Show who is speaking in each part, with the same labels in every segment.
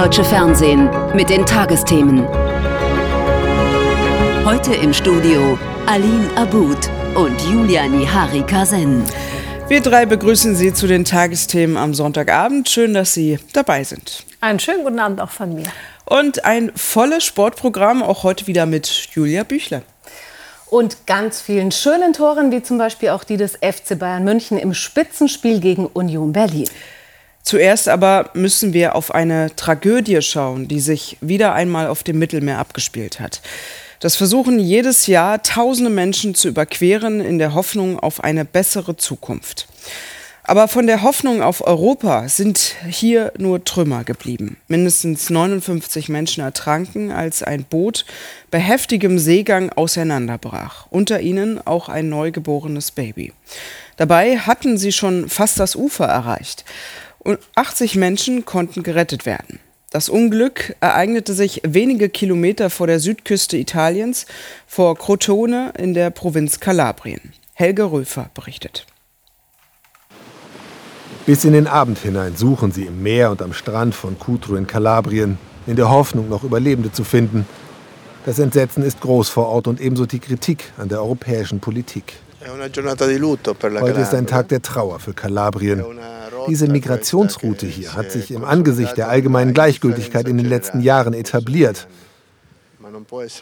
Speaker 1: deutsche Fernsehen mit den Tagesthemen. Heute im Studio Aline Abud und Julia Nihari Kazen.
Speaker 2: Wir drei begrüßen Sie zu den Tagesthemen am Sonntagabend. Schön, dass Sie dabei sind.
Speaker 3: Einen schönen guten Abend auch von mir.
Speaker 2: Und ein volles Sportprogramm, auch heute wieder mit Julia Büchler.
Speaker 3: Und ganz vielen schönen Toren, wie zum Beispiel auch die des FC Bayern München im Spitzenspiel gegen Union Berlin.
Speaker 2: Zuerst aber müssen wir auf eine Tragödie schauen, die sich wieder einmal auf dem Mittelmeer abgespielt hat. Das versuchen jedes Jahr tausende Menschen zu überqueren in der Hoffnung auf eine bessere Zukunft. Aber von der Hoffnung auf Europa sind hier nur Trümmer geblieben. Mindestens 59 Menschen ertranken, als ein Boot bei heftigem Seegang auseinanderbrach. Unter ihnen auch ein neugeborenes Baby. Dabei hatten sie schon fast das Ufer erreicht. Und 80 Menschen konnten gerettet werden. Das Unglück ereignete sich wenige Kilometer vor der Südküste Italiens, vor Crotone in der Provinz Kalabrien. Helge Röfer berichtet.
Speaker 4: Bis in den Abend hinein suchen sie im Meer und am Strand von Cutro in Kalabrien, in der Hoffnung, noch Überlebende zu finden. Das Entsetzen ist groß vor Ort und ebenso die Kritik an der europäischen Politik. Heute ist ein Tag der Trauer für Kalabrien. Diese Migrationsroute hier hat sich im Angesicht der allgemeinen Gleichgültigkeit in den letzten Jahren etabliert.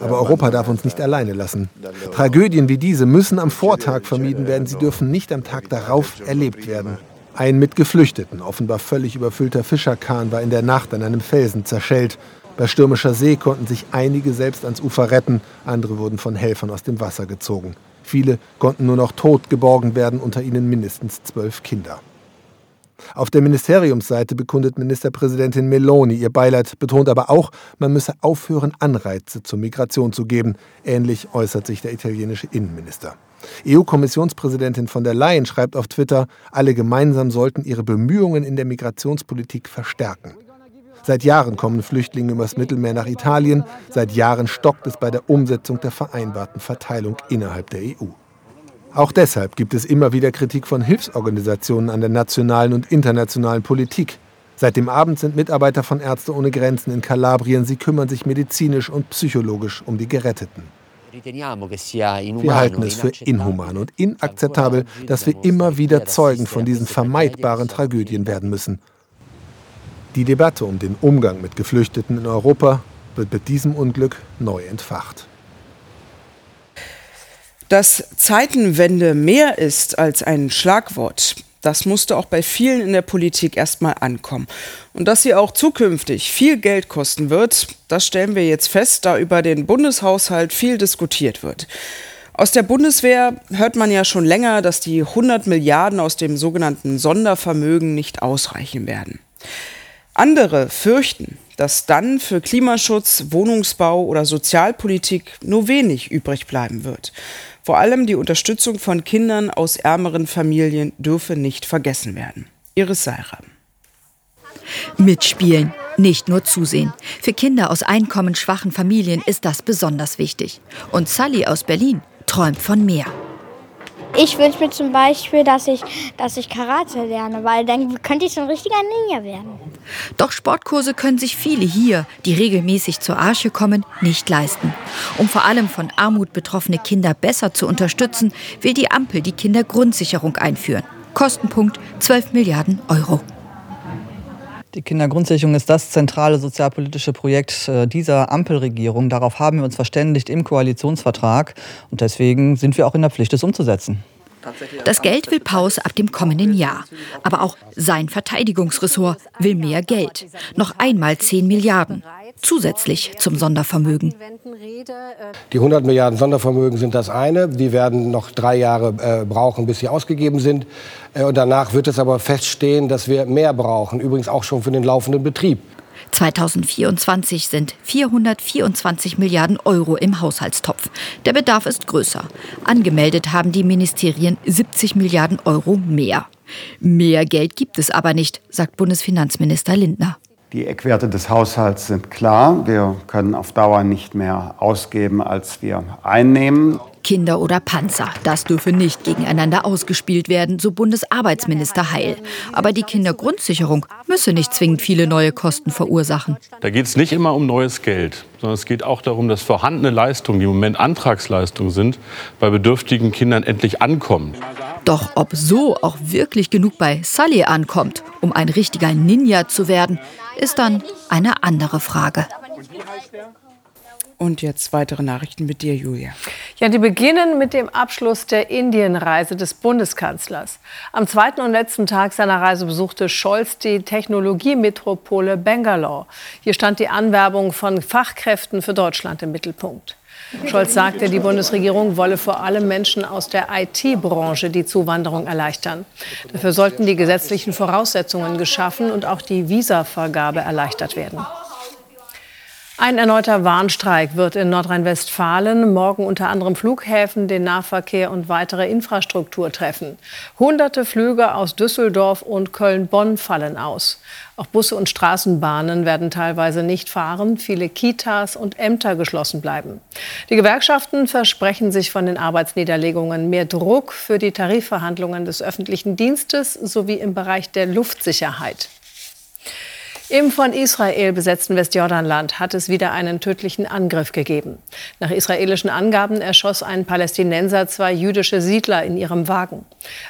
Speaker 4: Aber Europa darf uns nicht alleine lassen. Tragödien wie diese müssen am Vortag vermieden werden, sie dürfen nicht am Tag darauf erlebt werden. Ein mit Geflüchteten, offenbar völlig überfüllter Fischerkahn war in der Nacht an einem Felsen zerschellt. Bei stürmischer See konnten sich einige selbst ans Ufer retten, andere wurden von Helfern aus dem Wasser gezogen. Viele konnten nur noch tot geborgen werden, unter ihnen mindestens zwölf Kinder. Auf der Ministeriumsseite bekundet Ministerpräsidentin Meloni ihr Beileid, betont aber auch, man müsse aufhören, Anreize zur Migration zu geben. Ähnlich äußert sich der italienische Innenminister. EU-Kommissionspräsidentin von der Leyen schreibt auf Twitter, alle gemeinsam sollten ihre Bemühungen in der Migrationspolitik verstärken. Seit Jahren kommen Flüchtlinge übers Mittelmeer nach Italien, seit Jahren stockt es bei der Umsetzung der vereinbarten Verteilung innerhalb der EU. Auch deshalb gibt es immer wieder Kritik von Hilfsorganisationen an der nationalen und internationalen Politik. Seit dem Abend sind Mitarbeiter von Ärzte ohne Grenzen in Kalabrien. Sie kümmern sich medizinisch und psychologisch um die Geretteten. Wir halten es für inhuman und inakzeptabel, dass wir immer wieder Zeugen von diesen vermeidbaren Tragödien werden müssen. Die Debatte um den Umgang mit Geflüchteten in Europa wird mit diesem Unglück neu entfacht.
Speaker 2: Dass Zeitenwende mehr ist als ein Schlagwort, das musste auch bei vielen in der Politik erstmal ankommen. Und dass sie auch zukünftig viel Geld kosten wird, das stellen wir jetzt fest, da über den Bundeshaushalt viel diskutiert wird. Aus der Bundeswehr hört man ja schon länger, dass die 100 Milliarden aus dem sogenannten Sondervermögen nicht ausreichen werden. Andere fürchten, dass dann für Klimaschutz, Wohnungsbau oder Sozialpolitik nur wenig übrig bleiben wird. Vor allem die Unterstützung von Kindern aus ärmeren Familien dürfe nicht vergessen werden. Iris Seiram.
Speaker 5: Mitspielen, nicht nur zusehen. Für Kinder aus einkommensschwachen Familien ist das besonders wichtig. Und Sally aus Berlin träumt von mehr.
Speaker 6: Ich wünsche mir zum Beispiel, dass ich, dass ich Karate lerne, weil dann könnte ich so ein richtiger Ninja werden.
Speaker 5: Doch Sportkurse können sich viele hier, die regelmäßig zur Arche kommen, nicht leisten. Um vor allem von Armut betroffene Kinder besser zu unterstützen, will die Ampel die Kindergrundsicherung einführen. Kostenpunkt 12 Milliarden Euro.
Speaker 7: Die Kindergrundsicherung ist das zentrale sozialpolitische Projekt äh, dieser Ampelregierung. Darauf haben wir uns verständigt im Koalitionsvertrag. Und deswegen sind wir auch in der Pflicht, es umzusetzen.
Speaker 5: Das Geld will Paus ab dem kommenden Jahr. Aber auch sein Verteidigungsressort will mehr Geld. Noch einmal 10 Milliarden. Zusätzlich zum Sondervermögen.
Speaker 8: Die 100 Milliarden Sondervermögen sind das eine. Die werden noch drei Jahre äh, brauchen, bis sie ausgegeben sind. Äh, und danach wird es aber feststehen, dass wir mehr brauchen. Übrigens auch schon für den laufenden Betrieb.
Speaker 5: 2024 sind 424 Milliarden Euro im Haushaltstopf. Der Bedarf ist größer. Angemeldet haben die Ministerien 70 Milliarden Euro mehr. Mehr Geld gibt es aber nicht, sagt Bundesfinanzminister Lindner.
Speaker 9: Die Eckwerte des Haushalts sind klar. Wir können auf Dauer nicht mehr ausgeben, als wir einnehmen.
Speaker 5: Kinder oder Panzer. Das dürfe nicht gegeneinander ausgespielt werden, so Bundesarbeitsminister Heil. Aber die Kindergrundsicherung müsse nicht zwingend viele neue Kosten verursachen.
Speaker 10: Da geht es nicht immer um neues Geld, sondern es geht auch darum, dass vorhandene Leistungen, die im Moment Antragsleistungen sind, bei bedürftigen Kindern endlich ankommen.
Speaker 5: Doch ob so auch wirklich genug bei Sully ankommt, um ein richtiger Ninja zu werden, ist dann eine andere Frage.
Speaker 2: Und jetzt weitere Nachrichten mit dir, Julia.
Speaker 11: Ja, die beginnen mit dem Abschluss der Indienreise des Bundeskanzlers. Am zweiten und letzten Tag seiner Reise besuchte Scholz die Technologiemetropole Bangalore. Hier stand die Anwerbung von Fachkräften für Deutschland im Mittelpunkt. Scholz sagte, die Bundesregierung wolle vor allem Menschen aus der IT-Branche die Zuwanderung erleichtern. Dafür sollten die gesetzlichen Voraussetzungen geschaffen und auch die Visavergabe erleichtert werden. Ein erneuter Warnstreik wird in Nordrhein-Westfalen morgen unter anderem Flughäfen, den Nahverkehr und weitere Infrastruktur treffen. Hunderte Flüge aus Düsseldorf und Köln-Bonn fallen aus. Auch Busse und Straßenbahnen werden teilweise nicht fahren, viele Kitas und Ämter geschlossen bleiben. Die Gewerkschaften versprechen sich von den Arbeitsniederlegungen mehr Druck für die Tarifverhandlungen des öffentlichen Dienstes sowie im Bereich der Luftsicherheit. Im von Israel besetzten Westjordanland hat es wieder einen tödlichen Angriff gegeben. Nach israelischen Angaben erschoss ein Palästinenser zwei jüdische Siedler in ihrem Wagen.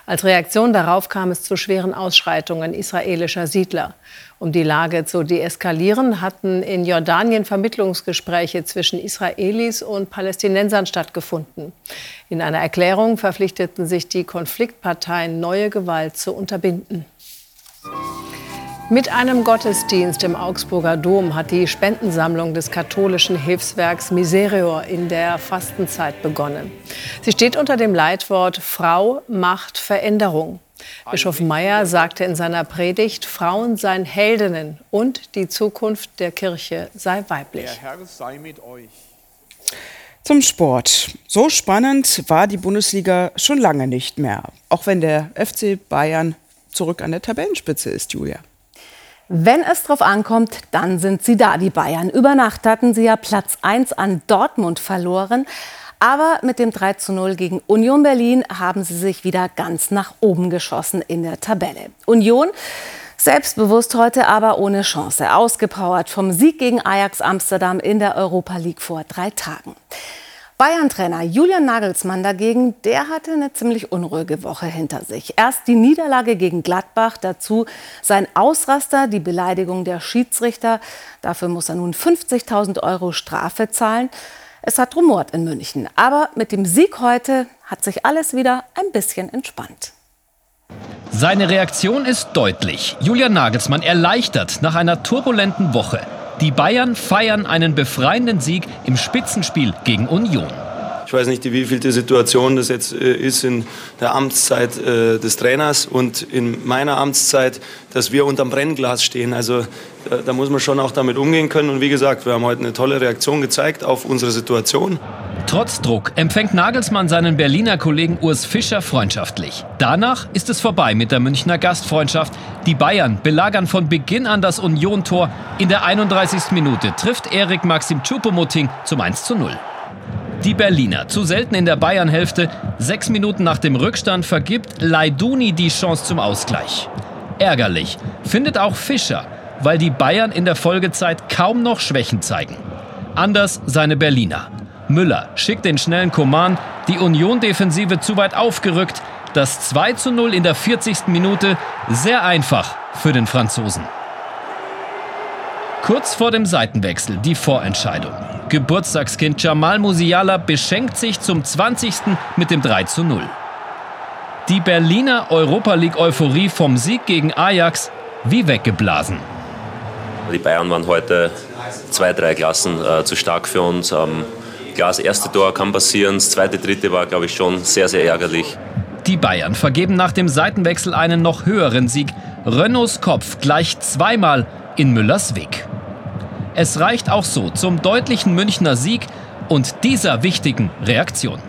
Speaker 11: Als Reaktion darauf kam es zu schweren Ausschreitungen israelischer Siedler. Um die Lage zu deeskalieren, hatten in Jordanien Vermittlungsgespräche zwischen Israelis und Palästinensern stattgefunden. In einer Erklärung verpflichteten sich die Konfliktparteien, neue Gewalt zu unterbinden. Mit einem Gottesdienst im Augsburger Dom hat die Spendensammlung des katholischen Hilfswerks Miserior in der Fastenzeit begonnen. Sie steht unter dem Leitwort Frau macht Veränderung. Bischof Meyer sagte in seiner Predigt, Frauen seien Heldinnen und die Zukunft der Kirche sei weiblich. Der Herr sei mit euch.
Speaker 2: Zum Sport. So spannend war die Bundesliga schon lange nicht mehr, auch wenn der FC Bayern zurück an der Tabellenspitze ist, Julia.
Speaker 3: Wenn es drauf ankommt, dann sind sie da, die Bayern. Über Nacht hatten sie ja Platz 1 an Dortmund verloren. Aber mit dem 3 zu 0 gegen Union Berlin haben sie sich wieder ganz nach oben geschossen in der Tabelle. Union selbstbewusst heute, aber ohne Chance. Ausgepowert vom Sieg gegen Ajax Amsterdam in der Europa League vor drei Tagen. Bayern-Trainer Julian Nagelsmann dagegen, der hatte eine ziemlich unruhige Woche hinter sich. Erst die Niederlage gegen Gladbach, dazu sein Ausraster, die Beleidigung der Schiedsrichter. Dafür muss er nun 50.000 Euro Strafe zahlen. Es hat rumort in München. Aber mit dem Sieg heute hat sich alles wieder ein bisschen entspannt.
Speaker 12: Seine Reaktion ist deutlich. Julian Nagelsmann erleichtert nach einer turbulenten Woche. Die Bayern feiern einen befreienden Sieg im Spitzenspiel gegen Union.
Speaker 13: Ich weiß nicht, wie viel die Situation das jetzt äh, ist in der Amtszeit äh, des Trainers und in meiner Amtszeit, dass wir unterm Brennglas stehen. Also da, da muss man schon auch damit umgehen können. Und wie gesagt, wir haben heute eine tolle Reaktion gezeigt auf unsere Situation.
Speaker 12: Trotz Druck empfängt Nagelsmann seinen Berliner Kollegen Urs Fischer freundschaftlich. Danach ist es vorbei mit der Münchner Gastfreundschaft. Die Bayern belagern von Beginn an das Union-Tor. In der 31. Minute trifft Erik Maxim Choupo-Moting zum 1 zu 0. Die Berliner, zu selten in der Bayern-Hälfte, sechs Minuten nach dem Rückstand vergibt Leiduni die Chance zum Ausgleich. Ärgerlich findet auch Fischer, weil die Bayern in der Folgezeit kaum noch Schwächen zeigen. Anders seine Berliner. Müller schickt den schnellen Command, die Union-Defensive zu weit aufgerückt. Das 2 zu 0 in der 40. Minute sehr einfach für den Franzosen. Kurz vor dem Seitenwechsel die Vorentscheidung. Geburtstagskind Jamal Musiala beschenkt sich zum 20. mit dem 3 zu 0. Die Berliner Europa League Euphorie vom Sieg gegen Ajax wie weggeblasen.
Speaker 14: Die Bayern waren heute zwei, drei Klassen äh, zu stark für uns. Ähm, Klar, das erste Tor kann passieren, das zweite, dritte war, glaube ich, schon sehr, sehr ärgerlich.
Speaker 12: Die Bayern vergeben nach dem Seitenwechsel einen noch höheren Sieg. Renaults Kopf gleicht zweimal in Müllers Weg. Es reicht auch so zum deutlichen Münchner Sieg und dieser wichtigen Reaktion.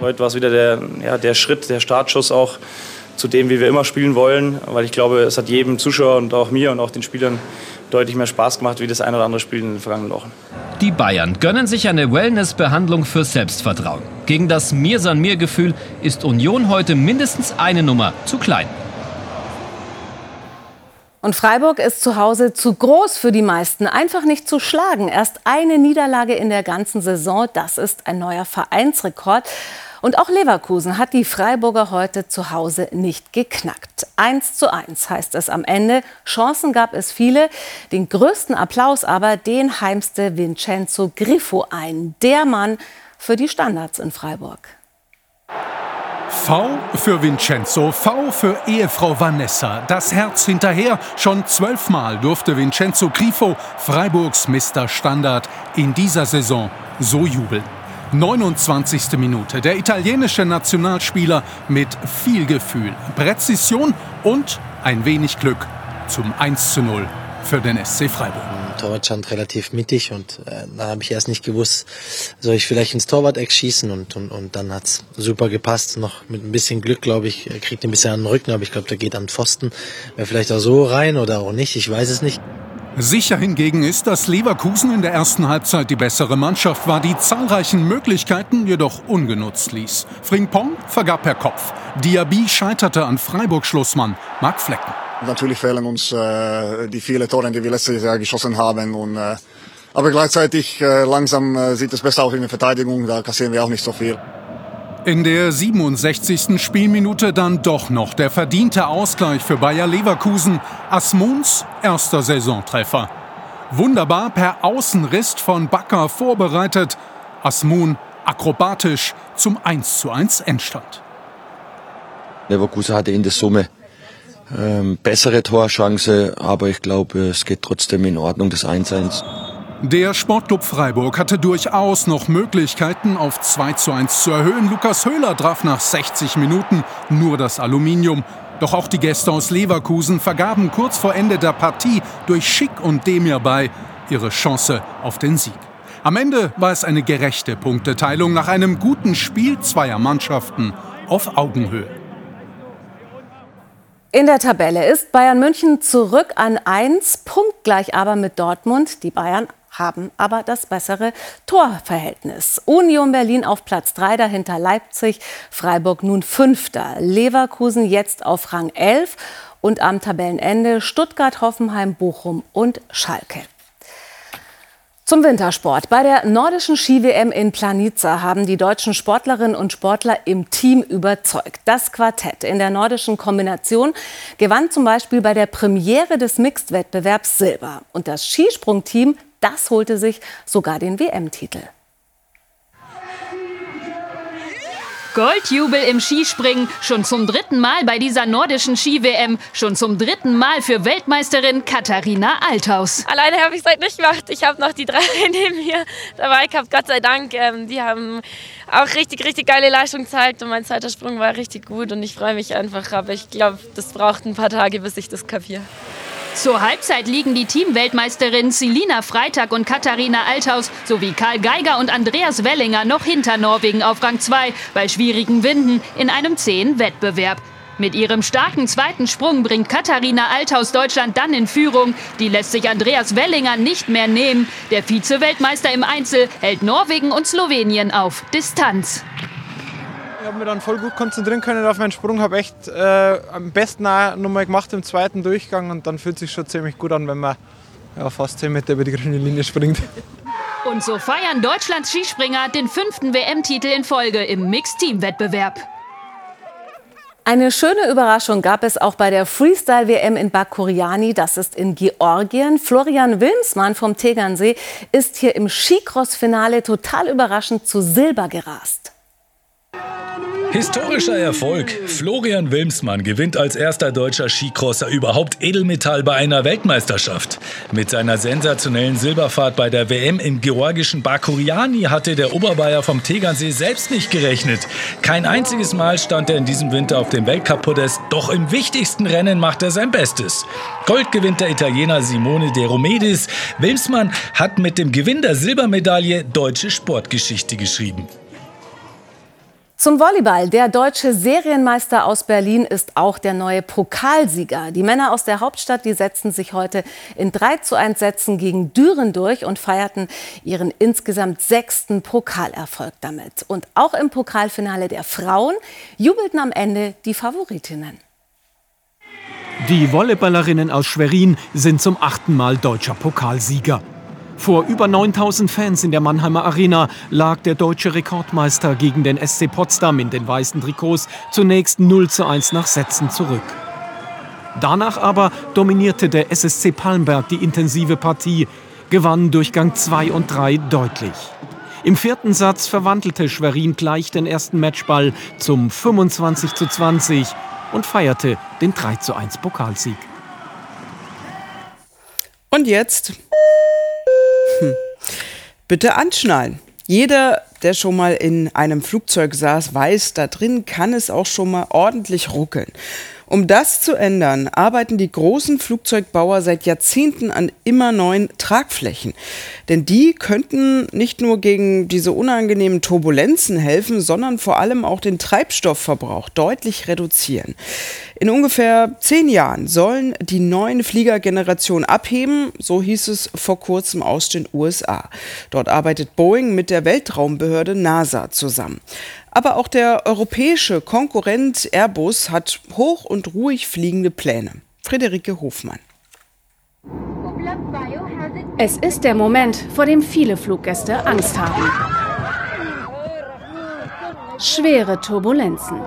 Speaker 15: Heute war es wieder der, ja, der Schritt, der Startschuss auch zu dem, wie wir immer spielen wollen, weil ich glaube, es hat jedem Zuschauer und auch mir und auch den Spielern deutlich mehr Spaß gemacht wie das ein oder andere Spiel in den vergangenen Wochen.
Speaker 12: Die Bayern gönnen sich eine Wellness-Behandlung für Selbstvertrauen. Gegen das Mir-San-Mir-Gefühl ist Union heute mindestens eine Nummer zu klein.
Speaker 3: Und Freiburg ist zu Hause zu groß für die meisten, einfach nicht zu schlagen. Erst eine Niederlage in der ganzen Saison, das ist ein neuer Vereinsrekord. Und auch Leverkusen hat die Freiburger heute zu Hause nicht geknackt. 1 zu 1 heißt es am Ende. Chancen gab es viele. Den größten Applaus aber, den heimste Vincenzo Griffo ein. Der Mann für die Standards in Freiburg.
Speaker 16: V für Vincenzo, V für Ehefrau Vanessa. Das Herz hinterher. Schon zwölfmal durfte Vincenzo Grifo, Freiburgs Mr. Standard, in dieser Saison so jubeln. 29. Minute. Der italienische Nationalspieler mit viel Gefühl, Präzision und ein wenig Glück zum 1 zu 0 für den SC Freiburg.
Speaker 17: Torwart stand relativ mittig und äh, da habe ich erst nicht gewusst, soll ich vielleicht ins Torwart-Eck schießen und, und, und dann hat's super gepasst. Noch mit ein bisschen Glück, glaube ich, kriegt ein bisschen an den Rücken, aber ich glaube, der geht an den Pfosten. Wäre vielleicht auch so rein oder auch nicht, ich weiß es nicht.
Speaker 16: Sicher hingegen ist, dass Leverkusen in der ersten Halbzeit die bessere Mannschaft war, die zahlreichen Möglichkeiten jedoch ungenutzt ließ. Frimpong vergab per Kopf. Diaby scheiterte an Freiburg-Schlussmann Marc Flecken.
Speaker 18: Natürlich fehlen uns äh, die vielen Tore, die wir letztes Jahr geschossen haben. Und, äh, aber gleichzeitig äh, langsam äh, sieht es besser aus in der Verteidigung, da kassieren wir auch nicht so viel.
Speaker 16: In der 67. Spielminute dann doch noch der verdiente Ausgleich für Bayer Leverkusen. Asmuns erster Saisontreffer. Wunderbar per Außenriss von Bakker vorbereitet. Asmun akrobatisch zum 1:1 Endstand.
Speaker 19: Leverkusen hatte in der Summe ähm, bessere Torchance, aber ich glaube, es geht trotzdem in Ordnung, das 1-1.
Speaker 16: Der Sportclub Freiburg hatte durchaus noch Möglichkeiten, auf 2 zu 1 zu erhöhen. Lukas Höhler traf nach 60 Minuten nur das Aluminium. Doch auch die Gäste aus Leverkusen vergaben kurz vor Ende der Partie durch Schick und Demir bei ihre Chance auf den Sieg. Am Ende war es eine gerechte Punkteteilung nach einem guten Spiel zweier Mannschaften auf Augenhöhe.
Speaker 3: In der Tabelle ist Bayern München zurück an 1, punktgleich aber mit Dortmund. Die Bayern haben aber das bessere Torverhältnis. Union Berlin auf Platz 3, dahinter Leipzig, Freiburg nun Fünfter, Leverkusen jetzt auf Rang 11 und am Tabellenende Stuttgart, Hoffenheim, Bochum und Schalke. Zum Wintersport. Bei der nordischen Ski-WM in Planica haben die deutschen Sportlerinnen und Sportler im Team überzeugt. Das Quartett in der nordischen Kombination gewann zum Beispiel bei der Premiere des Mixed-Wettbewerbs Silber. Und das Skisprungteam das holte sich sogar den WM-Titel.
Speaker 20: Goldjubel im Skispringen, schon zum dritten Mal bei dieser nordischen Ski-WM, schon zum dritten Mal für Weltmeisterin Katharina Althaus.
Speaker 21: Alleine habe ich es heute nicht gemacht. Ich habe noch die drei neben mir dabei gehabt, Gott sei Dank. Ähm, die haben auch richtig, richtig geile Leistung gezeigt und mein zweiter Sprung war richtig gut und ich freue mich einfach. Aber ich glaube, das braucht ein paar Tage, bis ich das kapiere.
Speaker 20: Zur Halbzeit liegen die Teamweltmeisterinnen Selina Freitag und Katharina Althaus sowie Karl Geiger und Andreas Wellinger noch hinter Norwegen auf Rang 2 bei schwierigen Winden in einem zähen Wettbewerb. Mit ihrem starken zweiten Sprung bringt Katharina Althaus Deutschland dann in Führung. Die lässt sich Andreas Wellinger nicht mehr nehmen. Der Vize-Weltmeister im Einzel hält Norwegen und Slowenien auf Distanz.
Speaker 22: Ich habe mich dann voll gut konzentrieren können auf meinen Sprung, habe echt äh, am besten auch nochmal gemacht im zweiten Durchgang und dann fühlt es sich schon ziemlich gut an, wenn man ja, fast 10 Meter über die grüne Linie springt.
Speaker 20: Und so feiern Deutschlands Skispringer den fünften WM-Titel in Folge im Mixed-Team-Wettbewerb.
Speaker 3: Eine schöne Überraschung gab es auch bei der Freestyle-WM in Bakuriani, das ist in Georgien. Florian Wilmsmann vom Tegernsee ist hier im Skicross-Finale total überraschend zu Silber gerast.
Speaker 23: Historischer Erfolg. Florian Wilmsmann gewinnt als erster deutscher Skicrosser überhaupt Edelmetall bei einer Weltmeisterschaft. Mit seiner sensationellen Silberfahrt bei der WM im georgischen Bakuriani hatte der Oberbayer vom Tegernsee selbst nicht gerechnet. Kein einziges Mal stand er in diesem Winter auf dem Weltcup-Podest, doch im wichtigsten Rennen macht er sein Bestes. Gold gewinnt der Italiener Simone De Romedis. Wilmsmann hat mit dem Gewinn der Silbermedaille deutsche Sportgeschichte geschrieben.
Speaker 3: Zum Volleyball. Der deutsche Serienmeister aus Berlin ist auch der neue Pokalsieger. Die Männer aus der Hauptstadt, die setzten sich heute in 3 zu 1 Sätzen gegen Düren durch und feierten ihren insgesamt sechsten Pokalerfolg damit. Und auch im Pokalfinale der Frauen jubelten am Ende die Favoritinnen.
Speaker 24: Die Volleyballerinnen aus Schwerin sind zum achten Mal deutscher Pokalsieger. Vor über 9000 Fans in der Mannheimer Arena lag der deutsche Rekordmeister gegen den SC Potsdam in den weißen Trikots zunächst 0 zu 1 nach Sätzen zurück. Danach aber dominierte der SSC Palmberg die intensive Partie, gewann Durchgang 2 und 3 deutlich. Im vierten Satz verwandelte Schwerin gleich den ersten Matchball zum 25 zu 20 und feierte den 3 zu 1 Pokalsieg.
Speaker 2: Und jetzt hm. Bitte anschnallen. Jeder, der schon mal in einem Flugzeug saß, weiß, da drin kann es auch schon mal ordentlich ruckeln. Um das zu ändern, arbeiten die großen Flugzeugbauer seit Jahrzehnten an immer neuen Tragflächen. Denn die könnten nicht nur gegen diese unangenehmen Turbulenzen helfen, sondern vor allem auch den Treibstoffverbrauch deutlich reduzieren. In ungefähr zehn Jahren sollen die neuen Fliegergenerationen abheben, so hieß es vor kurzem aus den USA. Dort arbeitet Boeing mit der Weltraumbehörde NASA zusammen. Aber auch der europäische Konkurrent Airbus hat hoch und ruhig fliegende Pläne. Friederike Hofmann.
Speaker 25: Es ist der Moment, vor dem viele Fluggäste Angst haben. Schwere Turbulenzen.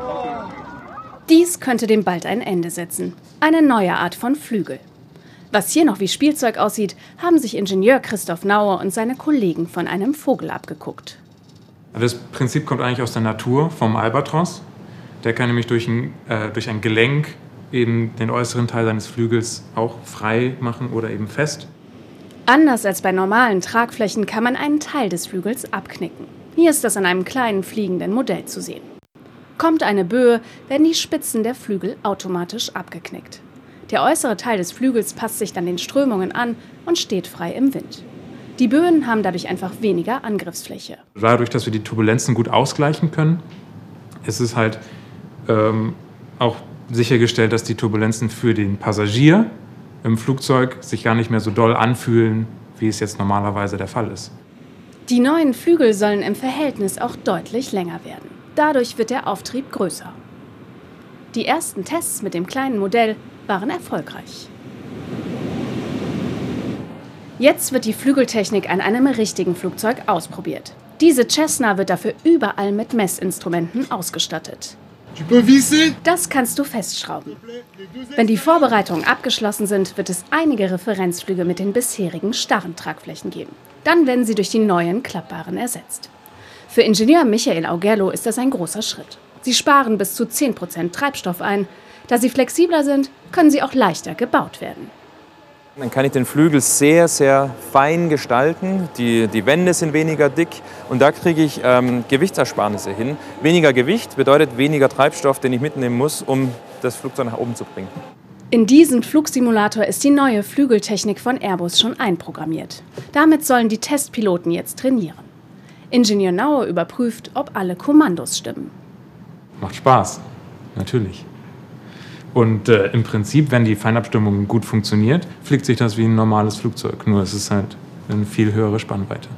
Speaker 25: Dies könnte dem bald ein Ende setzen. Eine neue Art von Flügel. Was hier noch wie Spielzeug aussieht, haben sich Ingenieur Christoph Nauer und seine Kollegen von einem Vogel abgeguckt.
Speaker 26: Das Prinzip kommt eigentlich aus der Natur, vom Albatros. Der kann nämlich durch ein, äh, durch ein Gelenk eben den äußeren Teil seines Flügels auch frei machen oder eben fest.
Speaker 25: Anders als bei normalen Tragflächen kann man einen Teil des Flügels abknicken. Hier ist das an einem kleinen fliegenden Modell zu sehen. Kommt eine Böe, werden die Spitzen der Flügel automatisch abgeknickt. Der äußere Teil des Flügels passt sich dann den Strömungen an und steht frei im Wind. Die Böen haben dadurch einfach weniger Angriffsfläche.
Speaker 26: Dadurch, dass wir die Turbulenzen gut ausgleichen können, ist es halt ähm, auch sichergestellt, dass die Turbulenzen für den Passagier im Flugzeug sich gar nicht mehr so doll anfühlen, wie es jetzt normalerweise der Fall ist.
Speaker 25: Die neuen Flügel sollen im Verhältnis auch deutlich länger werden. Dadurch wird der Auftrieb größer. Die ersten Tests mit dem kleinen Modell waren erfolgreich. Jetzt wird die Flügeltechnik an einem richtigen Flugzeug ausprobiert. Diese Cessna wird dafür überall mit Messinstrumenten ausgestattet. Das kannst du festschrauben. Wenn die Vorbereitungen abgeschlossen sind, wird es einige Referenzflüge mit den bisherigen starren Tragflächen geben. Dann werden sie durch die neuen klappbaren ersetzt. Für Ingenieur Michael Augerlo ist das ein großer Schritt. Sie sparen bis zu 10% Treibstoff ein. Da sie flexibler sind, können sie auch leichter gebaut werden.
Speaker 27: Dann kann ich den Flügel sehr, sehr fein gestalten. Die, die Wände sind weniger dick und da kriege ich ähm, Gewichtsersparnisse hin. Weniger Gewicht bedeutet weniger Treibstoff, den ich mitnehmen muss, um das Flugzeug nach oben zu bringen.
Speaker 25: In diesen Flugsimulator ist die neue Flügeltechnik von Airbus schon einprogrammiert. Damit sollen die Testpiloten jetzt trainieren. Ingenieur Nauer überprüft, ob alle Kommandos stimmen.
Speaker 26: Macht Spaß, natürlich. Und äh, im Prinzip, wenn die Feinabstimmung gut funktioniert, fliegt sich das wie ein normales Flugzeug. Nur es ist halt eine viel höhere Spannweite.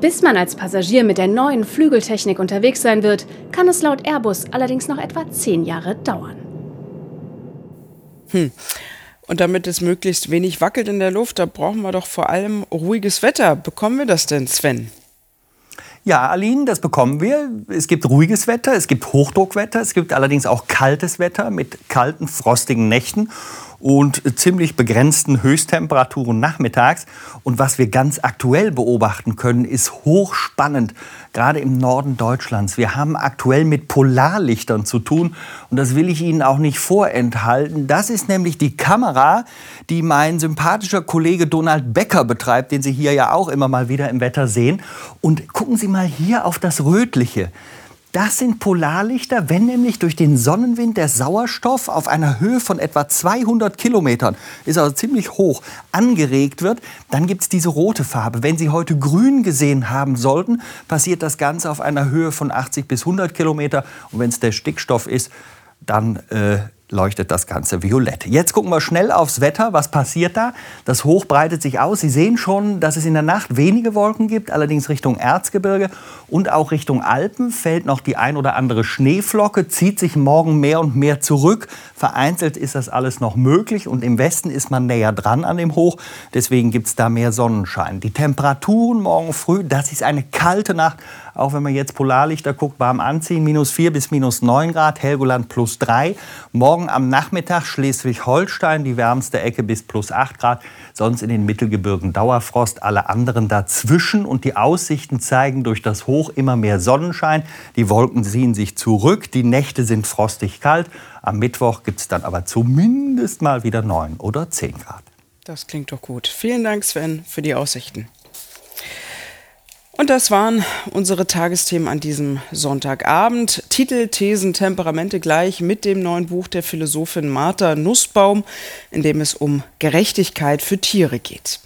Speaker 25: Bis man als Passagier mit der neuen Flügeltechnik unterwegs sein wird, kann es laut Airbus allerdings noch etwa zehn Jahre dauern.
Speaker 2: Hm. Und damit es möglichst wenig wackelt in der Luft, da brauchen wir doch vor allem ruhiges Wetter. Bekommen wir das denn, Sven?
Speaker 28: Ja, Aline, das bekommen wir. Es gibt ruhiges Wetter, es gibt Hochdruckwetter, es gibt allerdings auch kaltes Wetter mit kalten, frostigen Nächten und ziemlich begrenzten Höchsttemperaturen nachmittags. Und was wir ganz aktuell beobachten können, ist hochspannend, gerade im Norden Deutschlands. Wir haben aktuell mit Polarlichtern zu tun und das will ich Ihnen auch nicht vorenthalten. Das ist nämlich die Kamera, die mein sympathischer Kollege Donald Becker betreibt, den Sie hier ja auch immer mal wieder im Wetter sehen. Und gucken Sie mal hier auf das Rötliche. Das sind Polarlichter, wenn nämlich durch den Sonnenwind der Sauerstoff auf einer Höhe von etwa 200 Kilometern, ist also ziemlich hoch, angeregt wird, dann gibt es diese rote Farbe. Wenn Sie heute grün gesehen haben sollten, passiert das Ganze auf einer Höhe von 80 bis 100 Kilometer. Und wenn es der Stickstoff ist, dann äh, leuchtet das Ganze violett. Jetzt gucken wir schnell aufs Wetter. Was passiert da? Das Hoch breitet sich aus. Sie sehen schon, dass es in der Nacht wenige Wolken gibt, allerdings Richtung Erzgebirge und auch Richtung Alpen fällt noch die ein oder andere Schneeflocke, zieht sich morgen mehr und mehr zurück. Vereinzelt ist das alles noch möglich und im Westen ist man näher dran an dem Hoch. Deswegen gibt es da mehr Sonnenschein. Die Temperaturen morgen früh, das ist eine kalte Nacht. Auch wenn man jetzt Polarlichter guckt, warm anziehen, minus 4 bis minus 9 Grad, Helgoland plus 3. Morgen am Nachmittag Schleswig-Holstein, die wärmste Ecke bis plus 8 Grad. Sonst in den Mittelgebirgen Dauerfrost, alle anderen dazwischen. Und die Aussichten zeigen durch das Hoch immer mehr Sonnenschein. Die Wolken ziehen sich zurück, die Nächte sind frostig kalt. Am Mittwoch gibt es dann aber zumindest mal wieder 9 oder 10 Grad.
Speaker 2: Das klingt doch gut. Vielen Dank, Sven, für die Aussichten. Und das waren unsere Tagesthemen an diesem Sonntagabend. Titel, Thesen, Temperamente gleich mit dem neuen Buch der Philosophin Martha Nussbaum, in dem es um Gerechtigkeit für Tiere geht.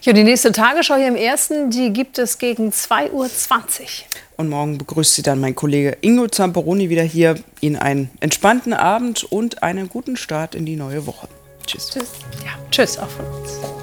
Speaker 11: Ja, die nächste Tagesschau hier im Ersten, die gibt es gegen 2.20 Uhr.
Speaker 2: Und morgen begrüßt Sie dann mein Kollege Ingo Zamperoni wieder hier. Ihnen einen entspannten Abend und einen guten Start in die neue Woche. Tschüss.
Speaker 11: Tschüss. Ja, tschüss auch von uns.